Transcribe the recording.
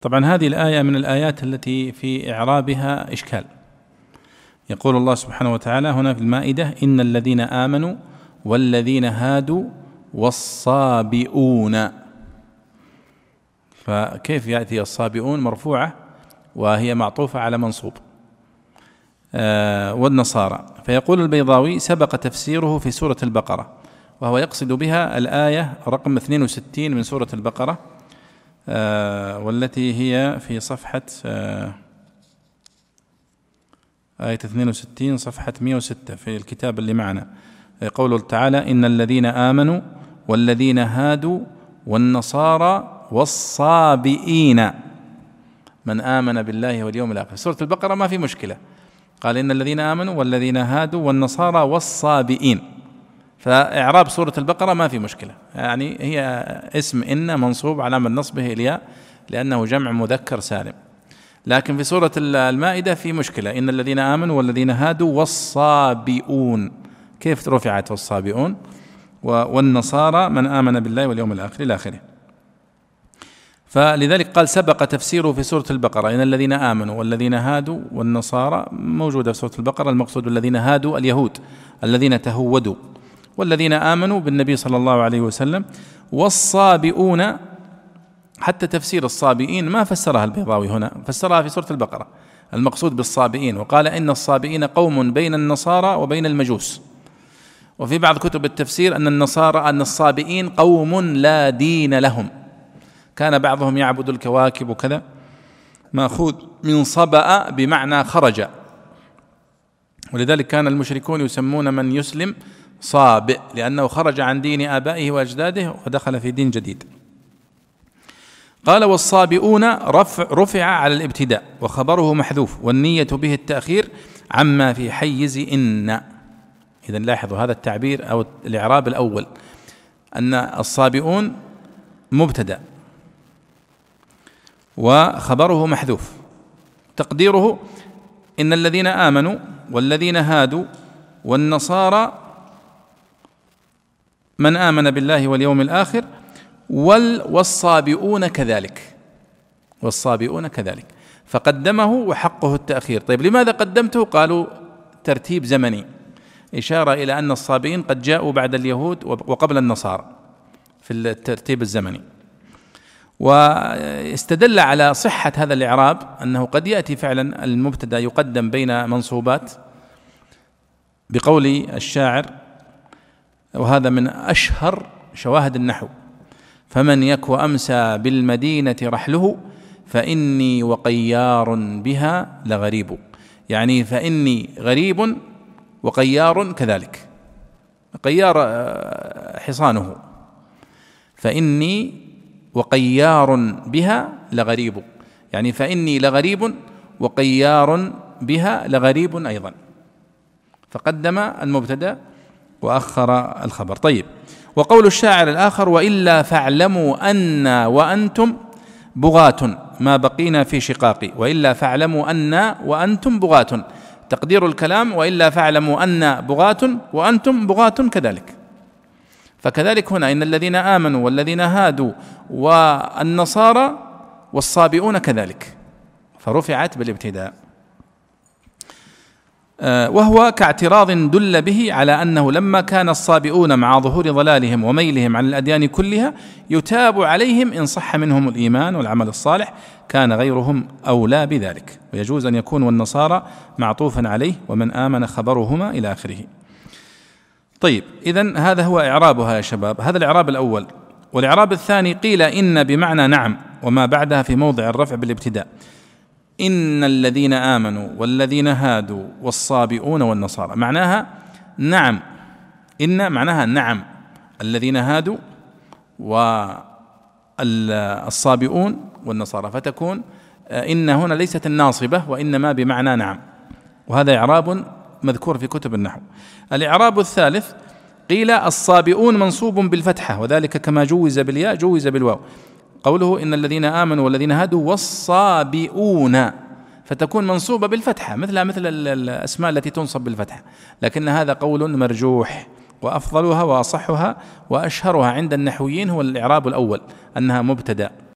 طبعا هذه الآية من الآيات التي في إعرابها إشكال. يقول الله سبحانه وتعالى هنا في المائدة إن الذين آمنوا والذين هادوا والصابئون. فكيف يأتي الصابئون؟ مرفوعة وهي معطوفة على منصوب. آه والنصارى. فيقول البيضاوي سبق تفسيره في سورة البقرة وهو يقصد بها الآية رقم 62 من سورة البقرة. والتي هي في صفحة آه آية 62 صفحة 106 في الكتاب اللي معنا. قوله تعالى إن الذين آمنوا والذين هادوا والنصارى والصابئين. من آمن بالله واليوم الآخر. سورة البقرة ما في مشكلة. قال إن الذين آمنوا والذين هادوا والنصارى والصابئين. فإعراب سورة البقرة ما في مشكلة. يعني هي اسم إن منصوب علامة نصبه إلياء لأنه جمع مذكر سالم. لكن في سورة المائدة في مشكلة. إن الذين آمنوا والذين هادوا والصابئون. كيف رفعت والصابئون؟ والنصارى من آمن بالله واليوم الآخر إلى آخره. فلذلك قال سبق تفسيره في سورة البقرة. إن الذين آمنوا والذين هادوا والنصارى موجودة في سورة البقرة. المقصود الذين هادوا اليهود. الذين تهودوا. والذين آمنوا بالنبي صلى الله عليه وسلم والصابئون حتى تفسير الصابئين ما فسرها البيضاوي هنا فسرها في سورة البقرة. المقصود بالصابئين وقال إن الصابئين قوم بين النصارى وبين المجوس. وفي بعض كتب التفسير أن النصارى أن الصابئين قوم لا دين لهم. كان بعضهم يعبد الكواكب وكذا. مأخوذ من صبأ بمعنى خرج. ولذلك كان المشركون يسمون من يسلم صابئ لأنه خرج عن دين آبائه وأجداده ودخل في دين جديد. قال والصابئون رفع رفع على الابتداء وخبره محذوف والنية به التأخير عما في حيز إن. إذا لاحظوا هذا التعبير أو الإعراب الأول أن الصابئون مبتدأ وخبره محذوف. تقديره إن الذين آمنوا والذين هادوا والنصارى من آمن بالله واليوم الآخر والصابئون كذلك. والصابئون كذلك. فقدمه وحقه التأخير. طيب لماذا قدمته؟ قالوا ترتيب زمني. إشارة إلى أن الصابئين قد جاءوا بعد اليهود وقبل النصارى في الترتيب الزمني. واستدل على صحة هذا الإعراب أنه قد يأتي فعلا المبتدأ يقدم بين منصوبات بقول الشاعر وهذا من أشهر شواهد النحو. فمن يك أمسى بالمدينة رحله فإني وقيار بها لغريب. يعني فإني غريب وقيار كذلك. قيار آه، حصانه. فإني وقيار بها لغريب. يعني فإني لغريب وقيار بها لغريب أيضا. فقدم المبتدأ وأخر الخبر. طيب. وقول الشاعر الآخر وإلا فاعلموا أن وأنتم بغاة ما بقينا في شقاق وإلا فاعلموا أن وأنتم بغاة. تقدير الكلام وإلا فاعلموا أن بغاة وأنتم بغاة كذلك. فكذلك هنا إن الذين آمنوا والذين هادوا والنصارى والصابئون كذلك. فرفعت بالابتداء. وهو كاعتراض دل به على أنه لما كان الصابئون مع ظهور ضلالهم وميلهم عن الأديان كلها يتاب عليهم إن صح منهم الإيمان والعمل الصالح كان غيرهم أولى بذلك ويجوز أن يكون والنصارى معطوفا عليه ومن آمن خبرهما إلى آخره. طيب اذا هذا هو إعرابها يا شباب، هذا الإعراب الأول والإعراب الثاني قيل إن بمعنى نعم وما بعدها في موضع الرفع بالابتداء. إن الذين آمنوا والذين هادوا والصابئون والنصارى. معناها نعم. إن معناها نعم. الذين هادوا والصابئون والنصارى. فتكون آه، إن هنا ليست الناصبة وإنما بمعنى نعم. وهذا إعراب مذكور في كتب النحو. الإعراب الثالث قيل الصابئون منصوب بالفتحة وذلك كما جوز بالياء جوز بالواو. قوله إن الذين آمنوا والذين هادوا والصابئون فتكون منصوبة بالفتحة مثلها مثل الأسماء التي تنصب بالفتحة. لكن هذا قول مرجوح وأفضلها وأصحها وأشهرها عند النحويين هو الإعراب الأول أنها مبتدأ.